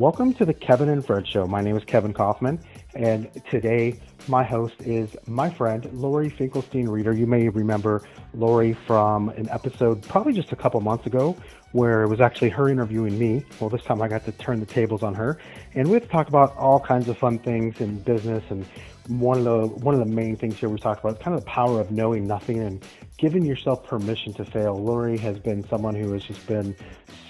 Welcome to the Kevin and Fred Show. My name is Kevin Kauffman, and today my host is my friend Laurie Finkelstein Reader. You may remember Laurie from an episode probably just a couple months ago where it was actually her interviewing me. Well, this time I got to turn the tables on her, and we had to talk about all kinds of fun things in business. And one of the one of the main things here we talked about is kind of the power of knowing nothing and giving yourself permission to fail. Laurie has been someone who has just been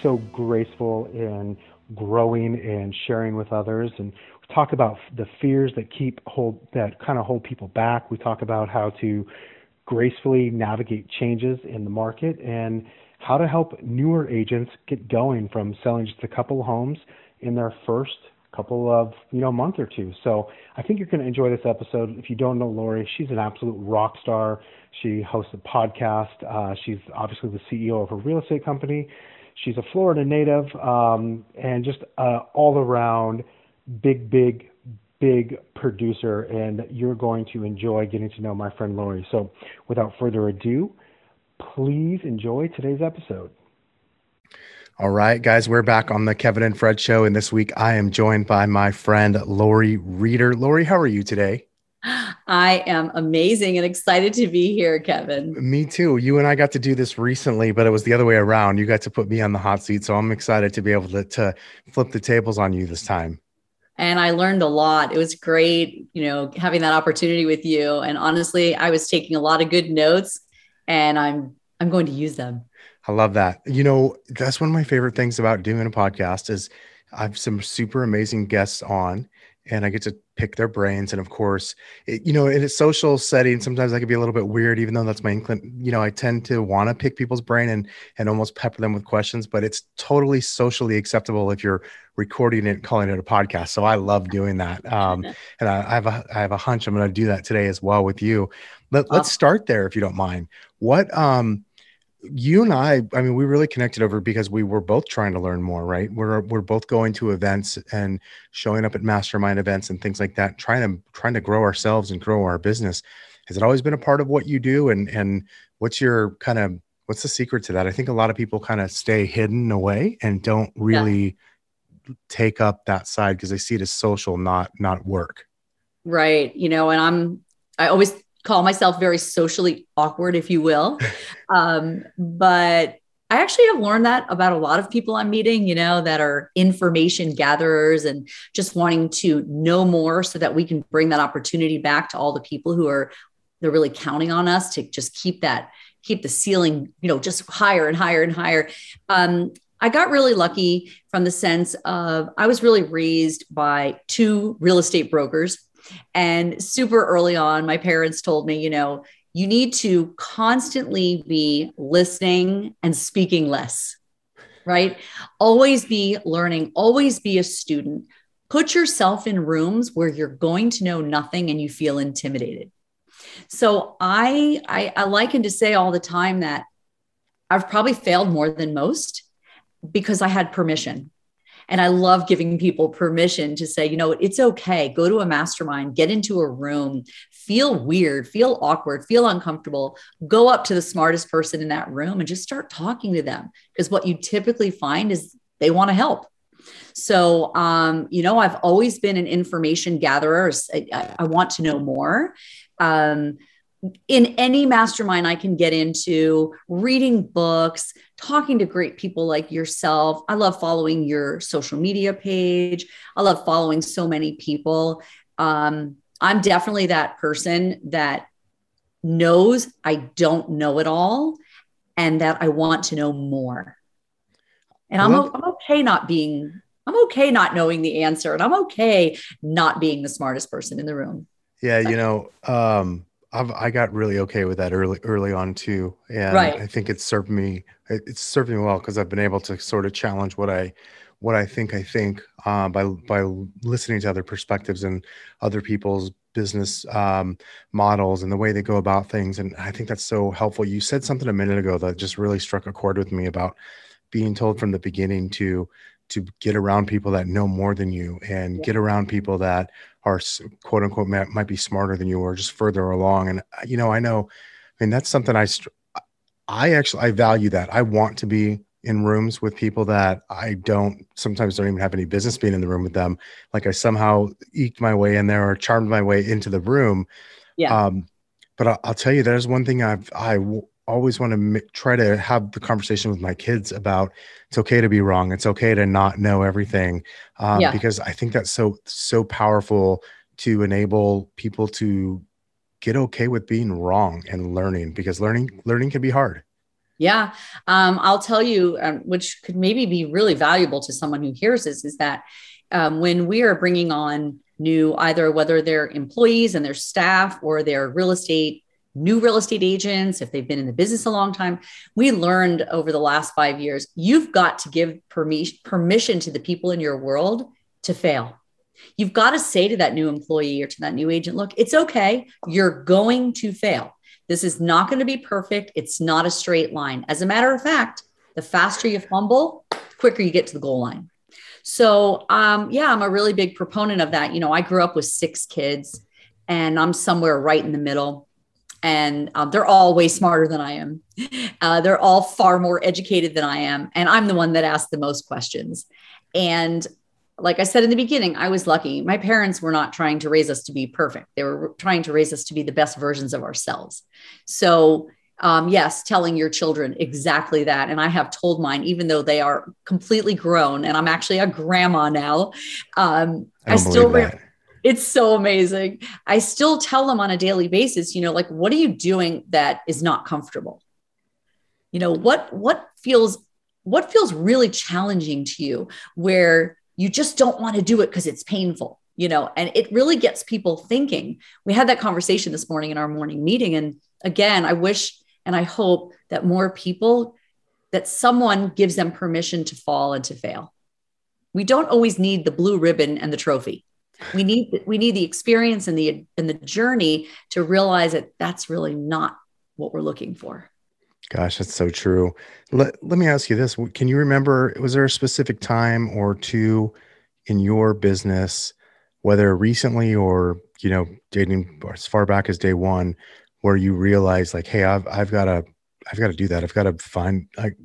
so graceful in growing and sharing with others. And we talk about the fears that keep hold that kind of hold people back. We talk about how to gracefully navigate changes in the market and how to help newer agents get going from selling just a couple homes in their first couple of you know month or two. So i think you're going to enjoy this episode. If you don't know laurie she's an absolute rock star. She hosts a podcast. Uh, she's obviously the ceo of her real estate company She's a Florida native um, and just uh, all around big, big, big producer. And you're going to enjoy getting to know my friend Laurie. So without further ado, please enjoy today's episode. All right, guys, we're back on the Kevin and Fred show. And this week I am joined by my friend Laurie Reader. Laurie, how are you today? I am amazing and excited to be here, Kevin. Me too. You and I got to do this recently, but it was the other way around. You got to put me on the hot seat. So I'm excited to be able to, to flip the tables on you this time. And I learned a lot. It was great, you know, having that opportunity with you. And honestly, I was taking a lot of good notes and I'm I'm going to use them. I love that. You know, that's one of my favorite things about doing a podcast is I have some super amazing guests on and I get to pick their brains. And of course, it, you know, in a social setting, sometimes I can be a little bit weird, even though that's my inclin. You know, I tend to want to pick people's brain and and almost pepper them with questions. But it's totally socially acceptable if you're recording it, calling it a podcast. So I love doing that. Um, and I, I, have a I have a hunch I'm going to do that today as well with you. Let, let's start there if you don't mind. What um you and I, I mean, we really connected over because we were both trying to learn more, right? We're we're both going to events and showing up at mastermind events and things like that, trying to trying to grow ourselves and grow our business. Has it always been a part of what you do? And and what's your kind of what's the secret to that? I think a lot of people kind of stay hidden away and don't really yeah. take up that side because they see it as social, not not work. Right. You know, and I'm I always call myself very socially awkward, if you will. Um, but I actually have learned that about a lot of people I'm meeting, you know, that are information gatherers and just wanting to know more so that we can bring that opportunity back to all the people who are they're really counting on us to just keep that keep the ceiling, you know, just higher and higher and higher. Um, I got really lucky from the sense of I was really raised by two real estate brokers and super early on, my parents told me, you know, you need to constantly be listening and speaking less, right? Always be learning, always be a student. Put yourself in rooms where you're going to know nothing and you feel intimidated. So I, I, I liken to say all the time that I've probably failed more than most because I had permission. And I love giving people permission to say, you know, it's okay. Go to a mastermind, get into a room, feel weird, feel awkward, feel uncomfortable. Go up to the smartest person in that room and just start talking to them. Because what you typically find is they want to help. So, um, you know, I've always been an information gatherer. I, I want to know more. Um, in any mastermind I can get into, reading books, talking to great people like yourself. I love following your social media page. I love following so many people. Um, I'm definitely that person that knows I don't know it all and that I want to know more. And I'm, I'm okay not being, I'm okay not knowing the answer, and I'm okay not being the smartest person in the room. Yeah, you know, um, I've, I got really okay with that early early on too, and right. I think it's served me it's served me well because I've been able to sort of challenge what I what I think I think uh, by by listening to other perspectives and other people's business um, models and the way they go about things, and I think that's so helpful. You said something a minute ago that just really struck a chord with me about being told from the beginning to to get around people that know more than you and yeah. get around people that are quote unquote might be smarter than you or just further along. And you know, I know, I mean, that's something I, I actually I value that. I want to be in rooms with people that I don't sometimes don't even have any business being in the room with them. Like I somehow eked my way in there or charmed my way into the room. Yeah. Um, but I'll, I'll tell you, there's one thing I've I always want to m- try to have the conversation with my kids about. It's okay to be wrong. It's okay to not know everything, um, Yeah. because I think that's so so powerful to enable people to get okay with being wrong and learning. Because learning learning can be hard. Yeah. Um, I'll tell you, um, which could maybe be really valuable to someone who hears this, is that um, when we are bringing on new, either whether they're employees and their staff or they're real estate, new real estate agents, if they've been in the business a long time, we learned over the last five years, you've got to give permission, permission to the people in your world to fail. You've got to say to that new employee or to that new agent, look, it's okay. You're going to fail. This is not going to be perfect. It's not a straight line. As a matter of fact, the faster you fumble, the quicker you get to the goal line. So, um, yeah, I'm a really big proponent of that. You know, I grew up with six kids and I'm somewhere right in the middle. And um, they're all way smarter than I am. Uh, they're all far more educated than I am. And I'm the one that asks the most questions. And like I said in the beginning, I was lucky. My parents were not trying to raise us to be perfect. They were trying to raise us to be the best versions of ourselves. So, um, yes, telling your children exactly that. And I have told mine, even though they are completely grown, and I'm actually a grandma now. Um, I, I, still, believe re- that. It's so amazing. I still tell them on a daily basis, you know, like, what are you doing that is not comfortable? You know, what, what feels, what feels really challenging to you where you just don't want to do it because it's painful you know and it really gets people thinking we had that conversation this morning in our morning meeting and again i wish and i hope that more people that someone gives them permission to fall and to fail we don't always need the blue ribbon and the trophy we need we need the experience and the and the journey to realize that that's really not what we're looking for Gosh, that's so true. Let, let me ask you this. Can you remember, was there a specific time or two in your business, whether recently or, you know, dating as far back as day one, where you realized like, Hey, I've, I've got to, I've got to do that. I've got to find like,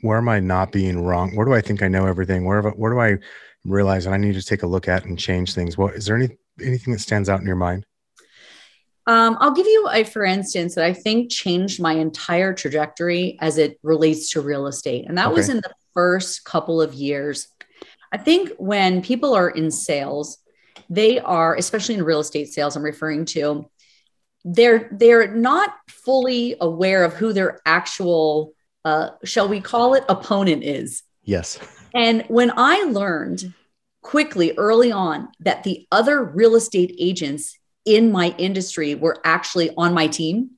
where am I not being wrong? Where do I think I know everything? Where, where do I realize that I need to take a look at and change things? What, is there any, anything that stands out in your mind? Um, I'll give you a for instance that I think changed my entire trajectory as it relates to real estate. And that okay. was in the first couple of years. I think when people are in sales, they are, especially in real estate sales, I'm referring to, they're they're not fully aware of who their actual uh, shall we call it opponent is. Yes. And when I learned quickly early on that the other real estate agents in my industry were actually on my team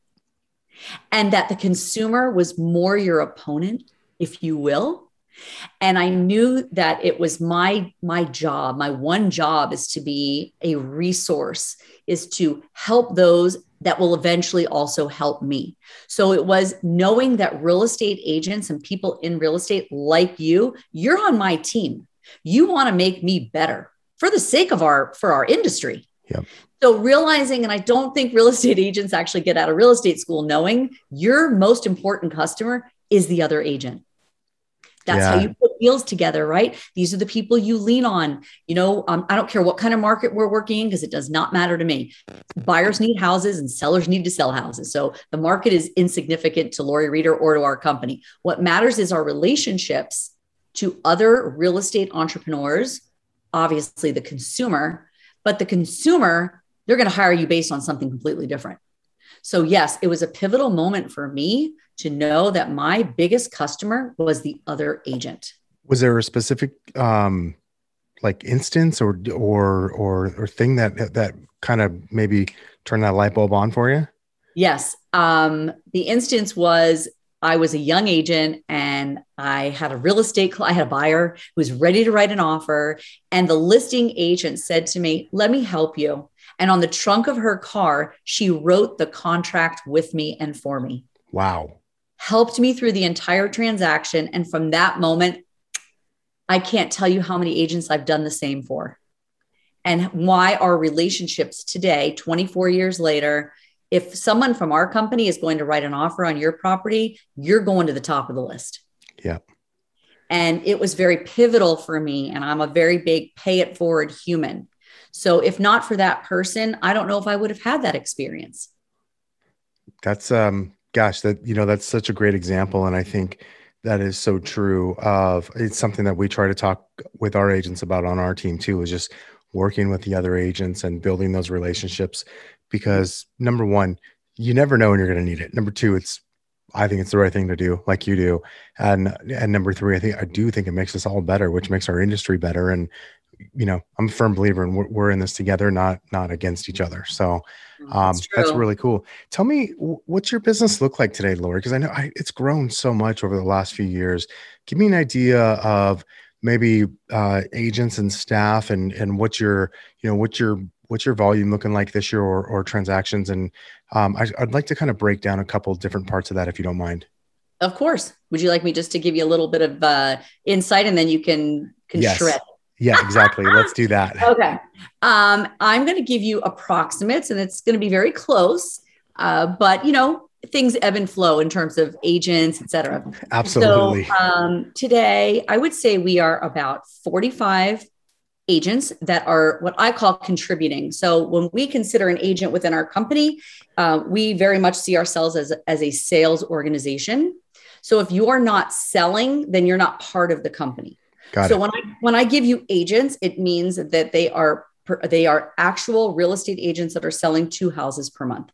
and that the consumer was more your opponent if you will and i knew that it was my my job my one job is to be a resource is to help those that will eventually also help me so it was knowing that real estate agents and people in real estate like you you're on my team you want to make me better for the sake of our for our industry Yep. So realizing, and I don't think real estate agents actually get out of real estate school knowing your most important customer is the other agent. That's yeah. how you put deals together, right? These are the people you lean on. You know, um, I don't care what kind of market we're working in because it does not matter to me. Buyers need houses and sellers need to sell houses. So the market is insignificant to Laurie Reader or to our company. What matters is our relationships to other real estate entrepreneurs, obviously the consumer, but the consumer, they're going to hire you based on something completely different. So, yes, it was a pivotal moment for me to know that my biggest customer was the other agent. Was there a specific um like instance or or or or thing that that kind of maybe turned that light bulb on for you? Yes. Um the instance was I was a young agent and I had a real estate, I had a buyer who was ready to write an offer. And the listing agent said to me, Let me help you. And on the trunk of her car, she wrote the contract with me and for me. Wow. Helped me through the entire transaction. And from that moment, I can't tell you how many agents I've done the same for. And why our relationships today, 24 years later, if someone from our company is going to write an offer on your property, you're going to the top of the list. Yeah. And it was very pivotal for me. And I'm a very big pay it forward human. So if not for that person, I don't know if I would have had that experience. That's um gosh, that you know, that's such a great example. And I think that is so true of it's something that we try to talk with our agents about on our team too, is just working with the other agents and building those relationships because number one, you never know when you're going to need it. Number two, it's I think it's the right thing to do, like you do. And and number three, I think I do think it makes us all better, which makes our industry better. And you know, I'm a firm believer and we're, we're in this together, not not against each other. So mm, um, that's, that's, really cool. Tell me, what's your business look like today, Laurie? Because I know I, it's grown so much over the last few years. Give me an idea of maybe uh, agents and staff, and and what your you know what your what's your volume looking like this year, or, or transactions, and um, I, would like to kind of break down a couple different parts of that, if you don't mind. Of course. Would you like me just to give you a little bit of uh, insight, and then you can can yes. shred? Yeah, exactly. Let's do that. Okay. Um, I'm going to give you approximates, and it's going to be very close. Uh, but you know, things ebb and flow in terms of agents, et cetera. Absolutely. So um, today, I would say we are about 45 agents that are what I call contributing. So when we consider an agent within our company, uh, we very much see ourselves as, as a sales organization. So if you are not selling, then you're not part of the company. Got so it. when I when I give you agents, it means that they are they are actual real estate agents that are selling two houses per month.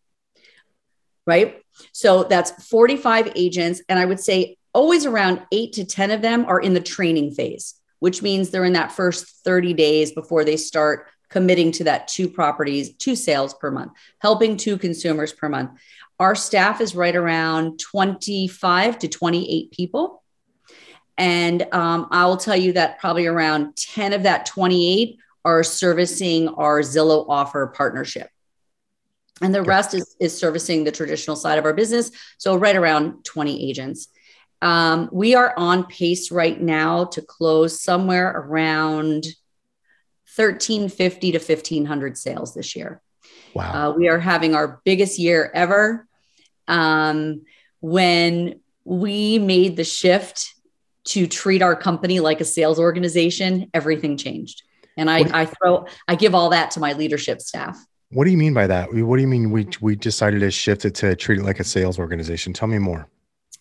Right? So that's 45 agents and I would say always around 8 to 10 of them are in the training phase which means they're in that first 30 days before they start committing to that two properties, two sales per month, helping two consumers per month. Our staff is right around 25 to 28 people. And um, I will tell you that probably around 10 of that 28 are servicing our Zillow offer partnership. And the rest is, is servicing the traditional side of our business. So, right around 20 agents. Um, we are on pace right now to close somewhere around 1350 to 1500 sales this year. Wow. Uh, we are having our biggest year ever. Um, when we made the shift to treat our company like a sales organization, everything changed. And I, I throw, I give all that to my leadership staff. What do you mean by that? What do you mean we we decided to shift it to treat it like a sales organization? Tell me more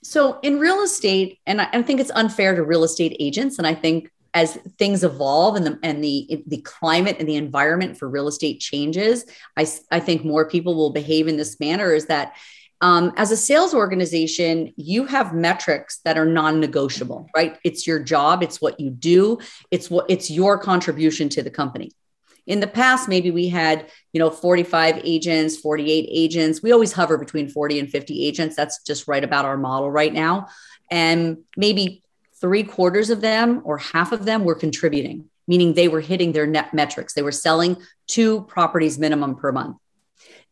so in real estate, and I, I think it's unfair to real estate agents, and I think as things evolve and the and the the climate and the environment for real estate changes, I I think more people will behave in this manner. Is that um, as a sales organization, you have metrics that are non-negotiable, right? It's your job, it's what you do, it's what it's your contribution to the company. In the past maybe we had you know 45 agents 48 agents. We always hover between 40 and 50 agents. That's just right about our model right now. And maybe three quarters of them or half of them were contributing meaning they were hitting their net metrics. They were selling two properties minimum per month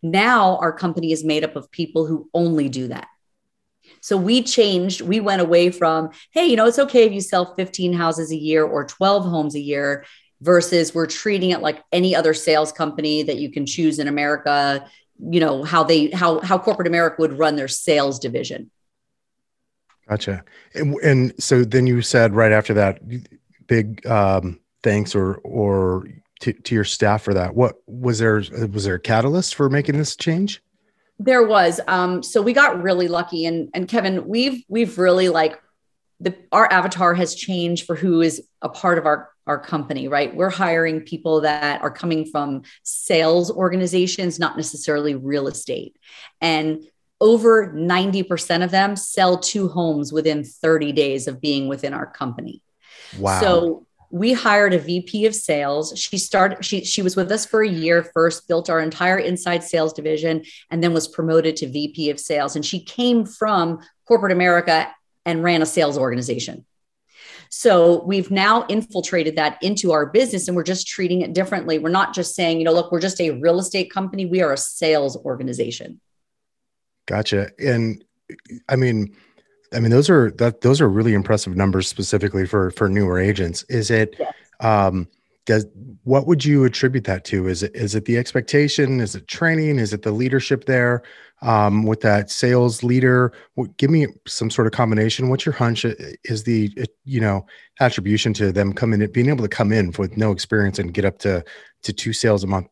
now our company is made up of people who only do that so we changed, we went away from, hey, you know, it's okay if you sell 15 houses a year or 12 homes a year versus we're treating it like any other sales company that you can choose in America, you know, how they how how corporate America would run their sales division. Gotcha. And, and so then you said right after that big um, thanks or or to, to your staff for that. What was there was there a catalyst for making this change? There was. Um, so we got really lucky and and Kevin, we've we've really like the our avatar has changed for who is a part of our our company right we're hiring people that are coming from sales organizations not necessarily real estate and over 90% of them sell two homes within 30 days of being within our company wow so we hired a VP of sales. She started, she, she was with us for a year first, built our entire inside sales division, and then was promoted to VP of sales. And she came from corporate America and ran a sales organization. So we've now infiltrated that into our business and we're just treating it differently. We're not just saying, you know, look, we're just a real estate company, we are a sales organization. Gotcha. And I mean, I mean, those are that those are really impressive numbers specifically for for newer agents. Is it yes. um does what would you attribute that to? Is it is it the expectation? Is it training? Is it the leadership there? um, with that sales leader. Give me some sort of combination. What's your hunch uh, is the uh, you know attribution to them coming in, being able to come in with no experience and get up to to two sales a month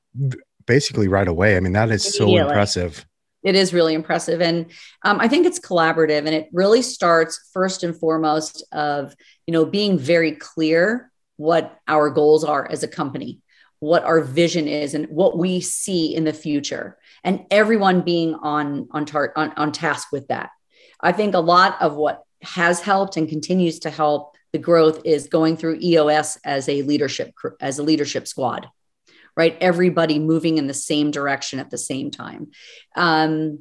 basically right away? I mean, that is so impressive. It is really impressive, and um, I think it's collaborative, and it really starts first and foremost of you know being very clear what our goals are as a company what our vision is and what we see in the future and everyone being on on, tar- on on task with that. I think a lot of what has helped and continues to help the growth is going through EOS as a leadership as a leadership squad right everybody moving in the same direction at the same time um,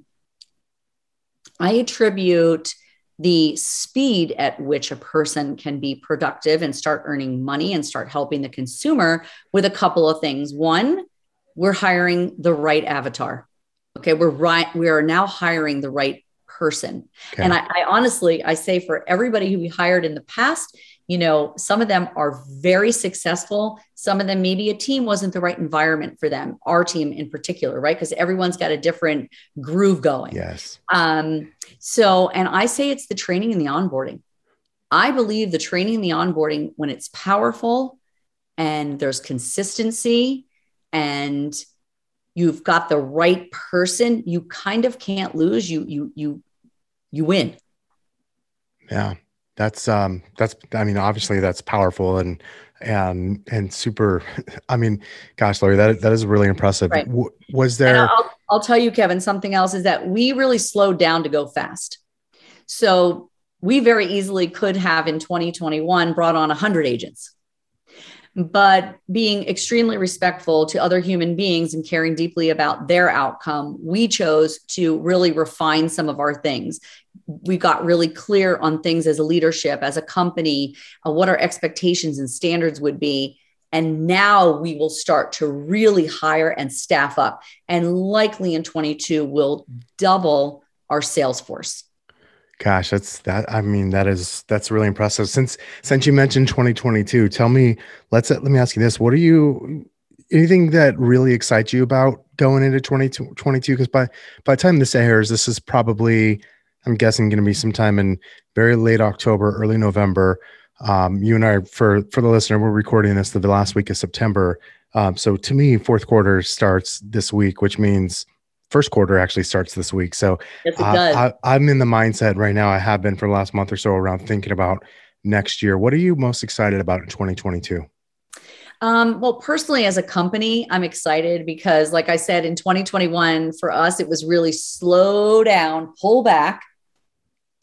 i attribute the speed at which a person can be productive and start earning money and start helping the consumer with a couple of things. One, we're hiring the right avatar. Okay, we're right. We are now hiring the right person. Okay. And I, I honestly, I say for everybody who we hired in the past, you know some of them are very successful. Some of them maybe a team wasn't the right environment for them our team in particular right? Because everyone's got a different groove going. Yes. Um so and i say it's the training and the onboarding. I believe the training and the onboarding when it's powerful and there's consistency and you've got the right person you kind of can't lose. You you you you win. Yeah that's um that's i mean obviously that's powerful and and and super i mean gosh Laurie, that that is really impressive right. w- was there I'll, I'll tell you kevin something else is that we really slowed down to go fast so we very easily could have in 2021 brought on 100 agents but being extremely respectful to other human beings and caring deeply about their outcome, we chose to really refine some of our things. We got really clear on things as a leadership, as a company, uh, what our expectations and standards would be. And now we will start to really hire and staff up. And likely in 22, we'll double our sales force. Gosh, that's that. I mean, that is that's really impressive. Since since you mentioned 2022, tell me. Let's let me ask you this: What are you? Anything that really excites you about going into 2022? Because by by the time this airs, this is probably, I'm guessing, going to be sometime in very late October, early November. Um, you and I, for for the listener, we're recording this the last week of September. Um, so to me, fourth quarter starts this week, which means first quarter actually starts this week. So yes, uh, I, I'm in the mindset right now. I have been for the last month or so around thinking about next year. What are you most excited about in 2022? Um, well, personally, as a company, I'm excited because, like I said, in 2021, for us, it was really slow down, pull back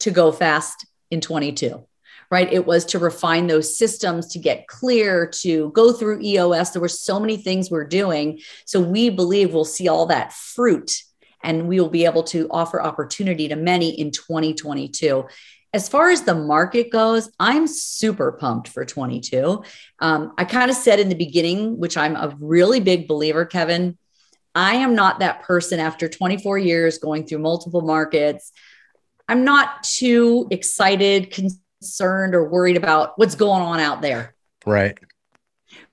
to go fast in 22 right? It was to refine those systems, to get clear, to go through EOS. There were so many things we're doing. So we believe we'll see all that fruit and we will be able to offer opportunity to many in 2022. As far as the market goes, I'm super pumped for 22. Um, I kind of said in the beginning, which I'm a really big believer, Kevin. I am not that person after 24 years going through multiple markets. I'm not too excited, concerned or worried about what's going on out there. Right.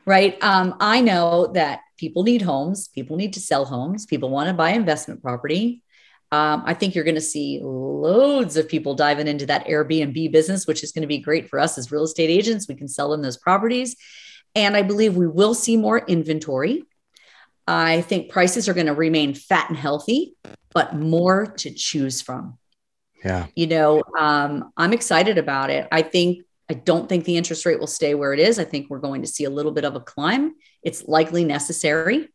Right. Um, I know that people need homes, people need to sell homes, people want to buy investment property. Um, I think you're going to see loads of people diving into that Airbnb business, which is going to be great for us as real estate agents. We can sell them those properties. And I believe we will see more inventory. I think prices are going to remain fat and healthy, but more to choose from. Yeah. You know, um, I'm excited about it. I think, I don't think the interest rate will stay where it is. I think we're going to see a little bit of a climb. It's likely necessary.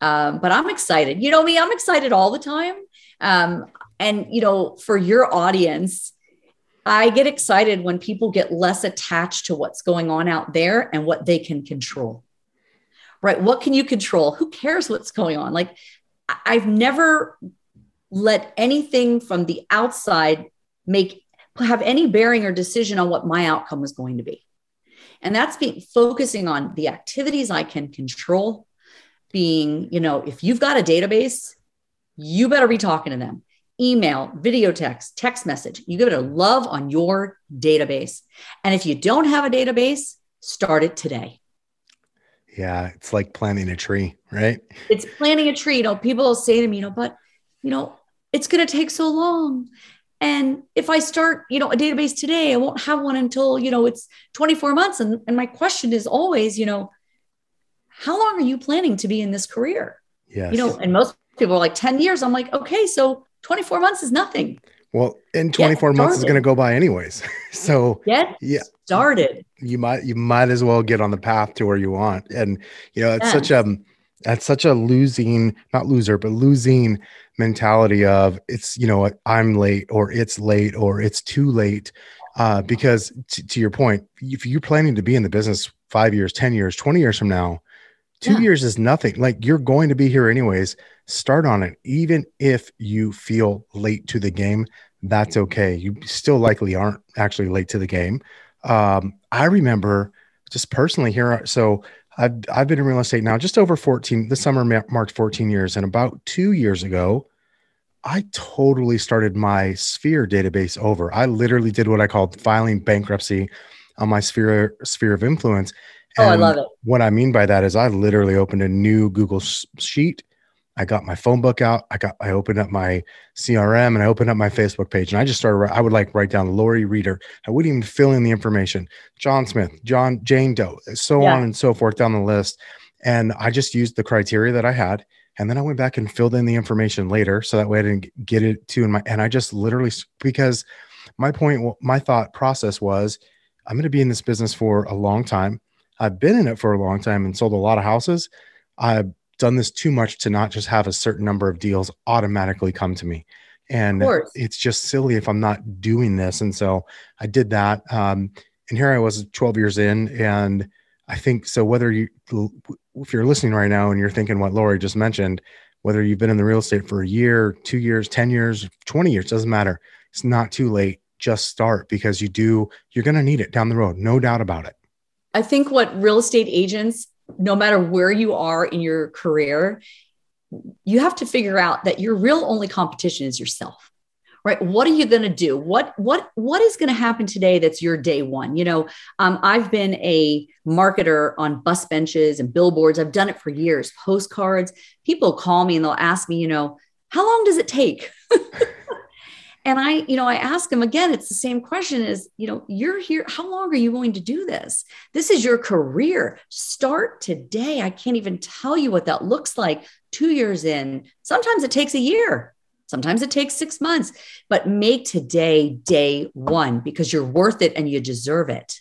Um, but I'm excited. You know me, I'm excited all the time. Um, and, you know, for your audience, I get excited when people get less attached to what's going on out there and what they can control. Right? What can you control? Who cares what's going on? Like, I've never let anything from the outside make have any bearing or decision on what my outcome was going to be. And that's being focusing on the activities I can control, being, you know, if you've got a database, you better be talking to them. Email, video text, text message. You give it a love on your database. And if you don't have a database, start it today. Yeah, it's like planting a tree, right? It's planting a tree. You know, people say to me, you know, but you know, it's going to take so long. And if I start, you know, a database today, I won't have one until, you know, it's 24 months. And, and my question is always, you know, how long are you planning to be in this career? Yes. You know, and most people are like 10 years. I'm like, okay, so 24 months is nothing. Well, in 24 months is going to go by anyways. so get yeah, started. You might you might as well get on the path to where you want. And you know, it's yes. such a that's such a losing, not loser, but losing mentality of it's, you know, I'm late or it's late or it's too late. Uh, because t- to your point, if you're planning to be in the business five years, 10 years, 20 years from now, two yeah. years is nothing. Like you're going to be here anyways. Start on it. Even if you feel late to the game, that's okay. You still likely aren't actually late to the game. Um, I remember just personally here. So I've, I've been in real estate now just over 14. This summer marked 14 years. And about two years ago, I totally started my Sphere database over. I literally did what I called filing bankruptcy on my Sphere sphere of influence. And oh, I love it. What I mean by that is I literally opened a new Google sheet I got my phone book out. I got I opened up my CRM and I opened up my Facebook page and I just started. I would like write down Laurie Reader. I wouldn't even fill in the information. John Smith, John Jane Doe, so yeah. on and so forth down the list. And I just used the criteria that I had. And then I went back and filled in the information later, so that way I didn't get it to in my. And I just literally because my point, my thought process was, I'm going to be in this business for a long time. I've been in it for a long time and sold a lot of houses. I done this too much to not just have a certain number of deals automatically come to me. And it's just silly if I'm not doing this. And so I did that. Um, and here I was 12 years in. And I think so, whether you, if you're listening right now and you're thinking what Laurie just mentioned, whether you've been in the real estate for a year, two years, 10 years, 20 years, doesn't matter. It's not too late. Just start because you do, you're going to need it down the road. No doubt about it. I think what real estate agents no matter where you are in your career, you have to figure out that your real only competition is yourself right? What are you going to do? What what what is going to happen today that's your day one? You know um, i've been a marketer on bus benches and billboards. I've done it for years postcards. People call me and they'll ask me you know how long does it take and i you know i ask them again it's the same question is you know you're here how long are you going to do this? This is your career. Start today. I can't even tell you what that looks like two years in. Sometimes it takes a year. Sometimes it takes six months but make today day one because you're worth it and you deserve it.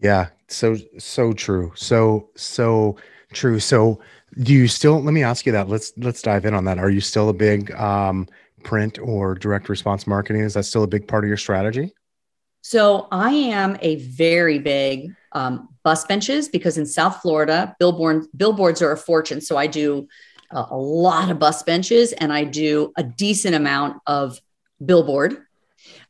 Yeah so so true. So so true. So do you still let me ask you that. Let's let's dive in on that. Are you still a big um print or direct response marketing? Is that still a big part of your strategy? So I am a very big um, bus benches because in South Florida, billboard billboards are a fortune. So I do a, a lot of bus benches and I do a decent amount of billboard.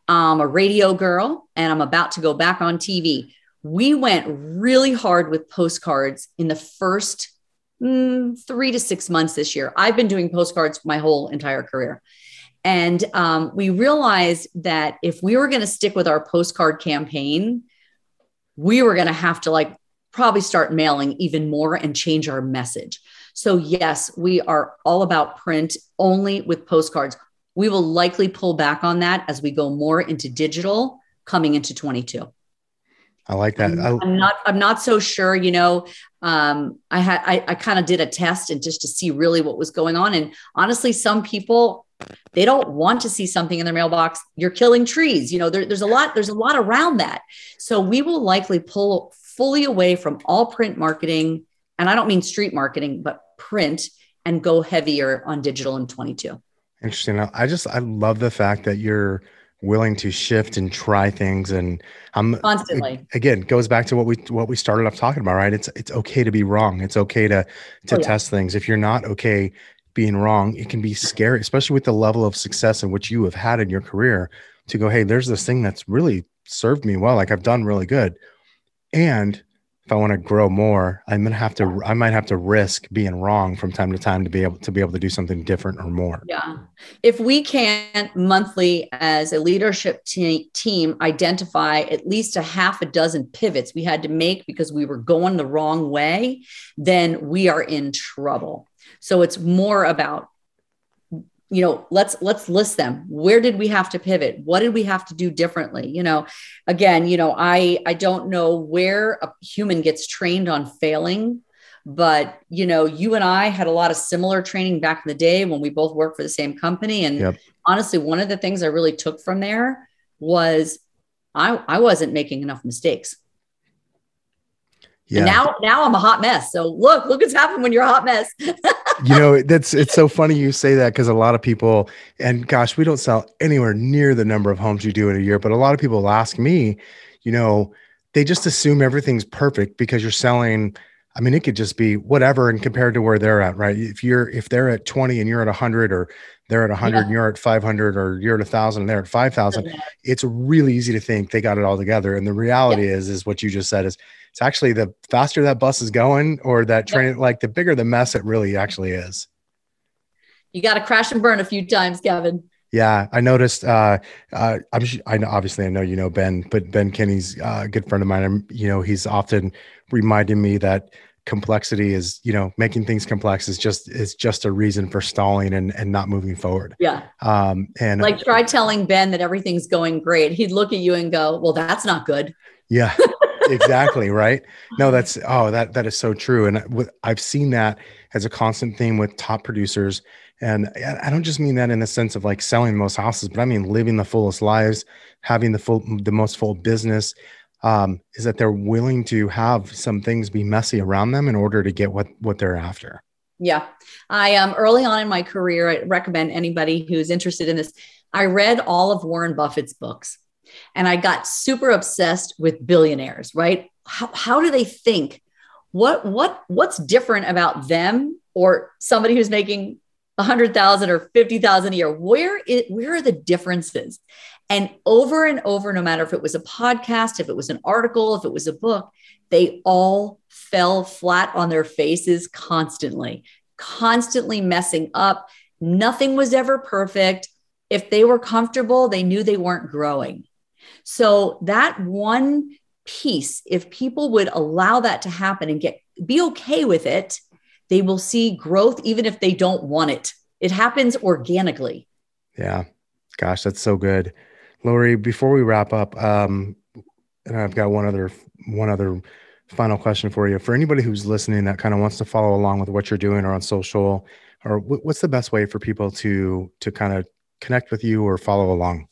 I'm a radio girl and I'm about to go back on TV. We went really hard with postcards in the first mm, three to six months this year. I've been doing postcards my whole entire career. And um, we realized that if we were going to stick with our postcard campaign, we were going to have to like probably start mailing even more and change our message. So, yes, we are all about print only with postcards. We will likely pull back on that as we go more into digital coming into 22. I like that. I'm, I'm not. I'm not so sure. You know, um, I had. I, I kind of did a test and just to see really what was going on. And honestly, some people they don't want to see something in their mailbox. You're killing trees. You know there, there's a lot there's a lot around that. So we will likely pull fully away from all print marketing and i don't mean street marketing but print and go heavier on digital in 22 interesting. I just i love the fact that you're willing to shift and try things and i'm constantly. again goes back to what we what we started off talking about right? It's it's okay to be wrong. It's okay to to oh, yeah. test things. If you're not okay being wrong, it can be scary, especially with the level of success in which you have had in your career to go, hey, there's this thing that's really served me well. Like I've done really good. And if I want to grow more, I'm gonna have to I might have to risk being wrong from time to time to be able to be able to do something different or more. Yeah. If we can't monthly as a leadership te- team identify at least a half a dozen pivots we had to make because we were going the wrong way, then we are in trouble. So it's more about you know let's let's list them. Where did we have to pivot? What did we have to do differently? You know again you know i i don't know where a human gets trained on failing but you know you and i had a lot of similar training back in the day when we both worked for the same company. And yep. honestly one of the things i really took from there was i i wasn't making enough mistakes yeah. And now, now I'm a hot mess. So look, look what's happened when you're a hot mess. you know, that's it's so funny you say that because a lot of people, and gosh, we don't sell anywhere near the number of homes you do in a year, but a lot of people ask me, you know, they just assume everything's perfect because you're selling. I mean, it could just be whatever, and compared to where they're at, right? If you're if they're at 20 and you're at 100, or they're at 100 yeah. and you're at 500, or you're at 1,000 and they're at 5,000, it's really easy to think they got it all together. And the reality yeah. is, is what you just said is it's actually the faster that bus is going or that train, like the bigger the mess it really actually is. You got to crash and burn a few times, Kevin. Yeah, I noticed. Uh, uh, I'm, I know, obviously, I know you know Ben, but Ben Kinney's uh, a good friend of mine. I'm, you know, he's often reminding me that complexity is, you know, making things complex is just is just a reason for stalling and and not moving forward. Yeah. Um, and like try telling Ben that everything's going great. He'd look at you and go, "Well, that's not good." Yeah. exactly right? No that's oh that that is so true and i've seen that as a constant theme with top producers and i don't just mean that in the sense of like selling most houses but i mean living the fullest lives having the full the most full business um, is that they're willing to have some things be messy around them in order to get what what they're after. Yeah. I um early on in my career i recommend anybody who's interested in this. I read all of warren buffett's books and I got super obsessed with billionaires, right? How, how do they think? What what what's different about them or somebody who's making a hundred thousand or fifty thousand a year? Where it where are the differences? And over and over, no matter if it was a podcast, if it was an article, if it was a book, they all fell flat on their faces constantly, constantly messing up. Nothing was ever perfect. If they were comfortable, they knew they weren't growing. So that one piece, if people would allow that to happen and get be okay with it, they will see growth even if they don't want it. It happens organically. Yeah. Gosh, that's so good. Laurie, before we wrap up, um, and I've got one other one other final question for you. For anybody who's listening that kind of wants to follow along with what you're doing or on social, or what's the best way for people to to kind of connect with you or follow along?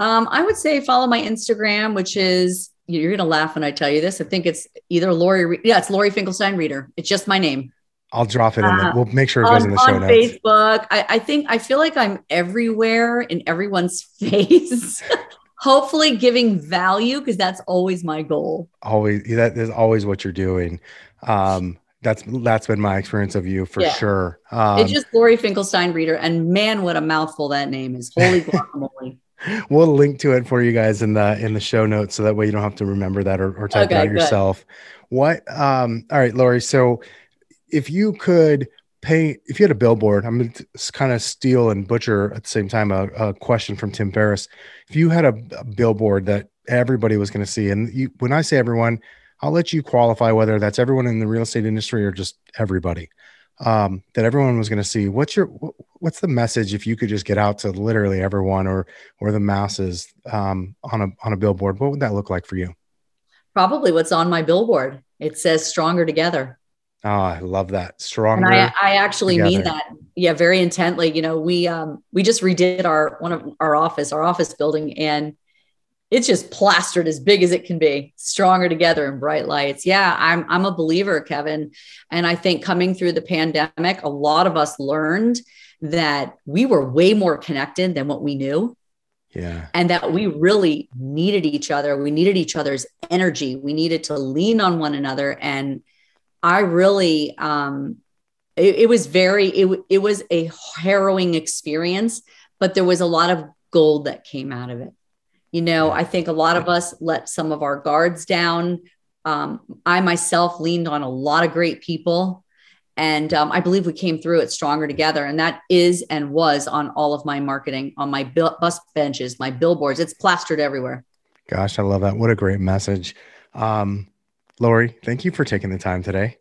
Um, I would say follow my Instagram, which is you're gonna laugh when I tell you this. I think it's either Laurie. Yeah, it's Laurie Finkelstein Reader. It's just my name. I'll drop it in. Uh, we'll make sure it goes on, in the show on notes. Facebook. I, I think I feel like I'm everywhere in everyone's face. Hopefully, giving value because that's always my goal. Always, that is always what you're doing. Um, that's that's been my experience of you for yeah. sure. Um, it's just Laurie Finkelstein Reader, and man, what a mouthful that name is! Holy guacamole we'll link to it for you guys in the in the show notes so that way you don't have to remember that or, or type okay, it out good. yourself. What um all right laurie so if you could pay if you had a billboard i'm going to kind of steal and butcher at the same time a, a question from tim ferriss. If you had a, a billboard that everybody was going to see and you, when i say everyone i'll let you qualify whether that's everyone in the real estate industry or just everybody um, that everyone was going to see. What's your what's the message if you could just get out to literally everyone or or the masses um, on a on a billboard? What would that look like for you? Probably what's on my billboard. It says "Stronger Together." Oh, I love that. Stronger. And I, I actually together. mean that. Yeah, very intently. You know, we um we just redid our one of our office, our office building, and it's just plastered as big as it can be stronger together in bright lights. Yeah i'm i'm a believer kevin. And i think coming through the pandemic a lot of us learned that we were way more connected than what we knew. Yeah. And that we really needed each other. We needed each other's energy. We needed to lean on one another. And i really um it, it was very it, it was a harrowing experience but there was a lot of gold that came out of it you know, I think a lot of us let some of our guards down. Um, I myself leaned on a lot of great people. And um, I believe we came through it stronger together. And that is and was on all of my marketing, on my bus benches, my billboards. It's plastered everywhere. Gosh, I love that. What a great message. Um, Laurie, thank you for taking the time today.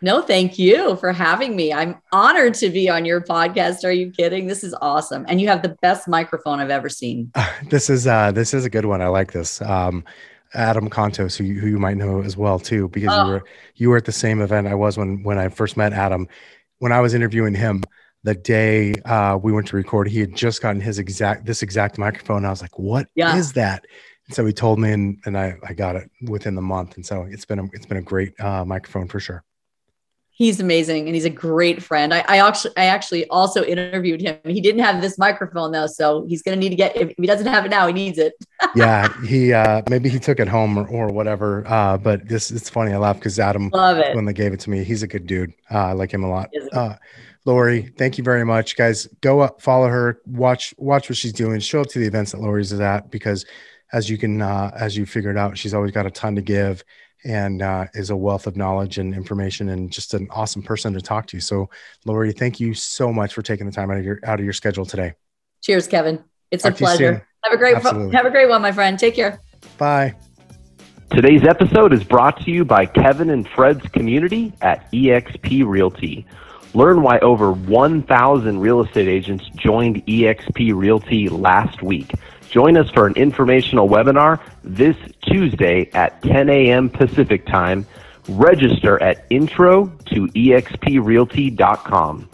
No, thank you for having me. I'm honored to be on your podcast. Are you kidding? This is awesome. And you have the best microphone I've ever seen. this is uh this is a good one. I like this. Um Adam Contos, who you, who you might know as well too, because oh. you were you were at the same event I was when when I first met Adam. When I was interviewing him, the day uh, we went to record, he had just gotten his exact this exact microphone. I was like, "What yeah. is that?" So he told me, and, and I, I got it within the month. And so it's been a, it's been a great uh, microphone for sure he's amazing and he's a great friend. I, I, actually I actually also interviewed him. He didn't have this microphone though, so he's gonna need to get if he doesn't have it now, he needs it. yeah, he uh maybe he took it home or, or whatever. Uh but this it's funny, I laugh because Adam Love it. when they gave it to me, he's a good dude. Uh, I like him a lot. Uh Laurie, thank you very much. Guys, go up, follow her, watch watch what she's doing, show up to the events that Laurie's is at because as you can uh as you figured out, she's always got a ton to give and uh, is a wealth of knowledge and information and just an awesome person to talk to. So, Laurie, thank you so much for taking the time out of your out of your schedule today. Cheers, Kevin. It's talk a pleasure. Have a great Absolutely. have a great one, my friend. Take care. Bye. Today's episode is brought to you by Kevin and Fred's community at eXp Realty. Learn why over 1,000 real estate agents joined eXp Realty last week. Join us for an informational webinar this Tuesday at 10 a.m. Pacific Time. Register at intro to exprealty.com.